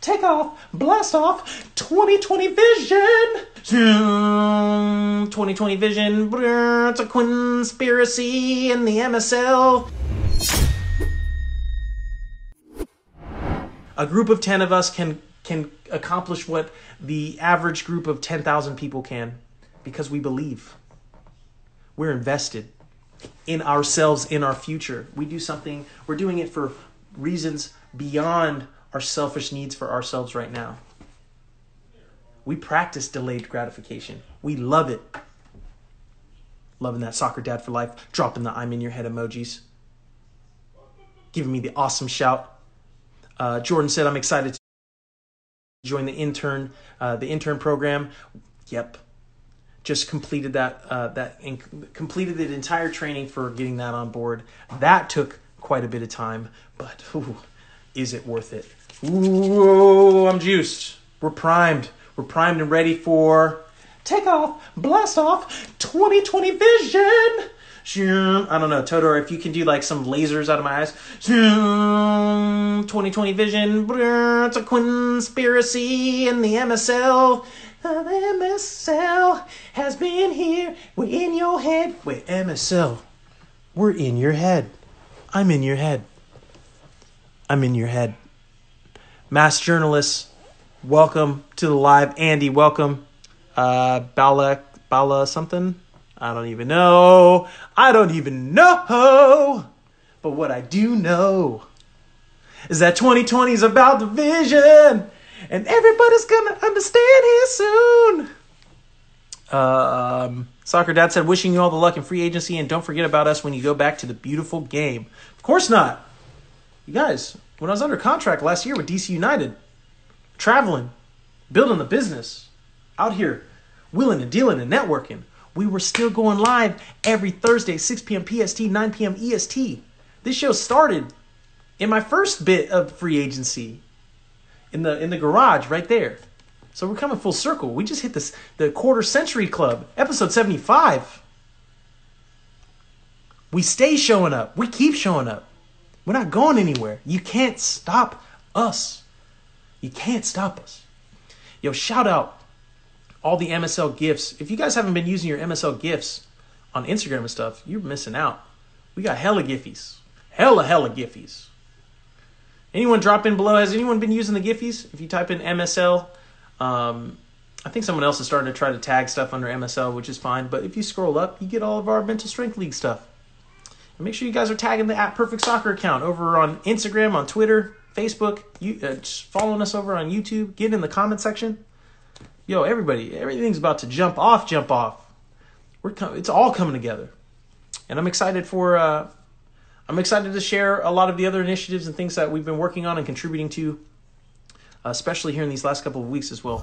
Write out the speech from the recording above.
take off, blast off, 2020 vision. 2020 vision. It's a conspiracy in the MSL. A group of 10 of us can can accomplish what the average group of 10,000 people can because we believe. We're invested in ourselves, in our future. We do something, we're doing it for reasons beyond our selfish needs for ourselves right now. We practice delayed gratification. We love it. Loving that soccer dad for life, dropping the I'm in your head emojis, giving me the awesome shout. Uh, Jordan said, I'm excited to join the intern, uh, the intern program. Yep, just completed that uh, that completed the entire training for getting that on board. That took quite a bit of time, but ooh, is it worth it? Ooh, I'm juiced. We're primed. We're primed and ready for take off, blast off, 2020 vision. I don't know, Todor, if you can do like some lasers out of my eyes. 2020 vision. It's a conspiracy in the MSL. The MSL has been here. We're in your head. Wait, MSL. We're in your head. I'm in your head. I'm in your head. Mass journalists, welcome to the live. Andy, welcome. Uh, Bala, Bala something. I don't even know. I don't even know. But what I do know is that 2020 is about the vision, and everybody's gonna understand here soon. Um, Soccer Dad said, wishing you all the luck in free agency, and don't forget about us when you go back to the beautiful game. Of course not. You guys, when I was under contract last year with DC United, traveling, building the business, out here, willing and dealing and networking, we were still going live every Thursday, 6 p.m. PST, 9 p.m. EST. This show started in my first bit of free agency in the in the garage right there. So we're coming full circle. We just hit this the quarter century club, episode 75. We stay showing up. We keep showing up. We're not going anywhere. You can't stop us. You can't stop us. Yo, shout out all the MSL gifts. If you guys haven't been using your MSL gifts on Instagram and stuff, you're missing out. We got hella giffies. Hella, hella giffies. Anyone drop in below? Has anyone been using the giffies? If you type in MSL, um, I think someone else is starting to try to tag stuff under MSL, which is fine. But if you scroll up, you get all of our mental strength league stuff. And make sure you guys are tagging the at Perfect Soccer account over on Instagram, on Twitter, Facebook. You uh, following us over on YouTube. Get in the comment section. Yo, everybody, everything's about to jump off, jump off. We're com- it's all coming together, and I'm excited for. Uh, I'm excited to share a lot of the other initiatives and things that we've been working on and contributing to, especially here in these last couple of weeks as well.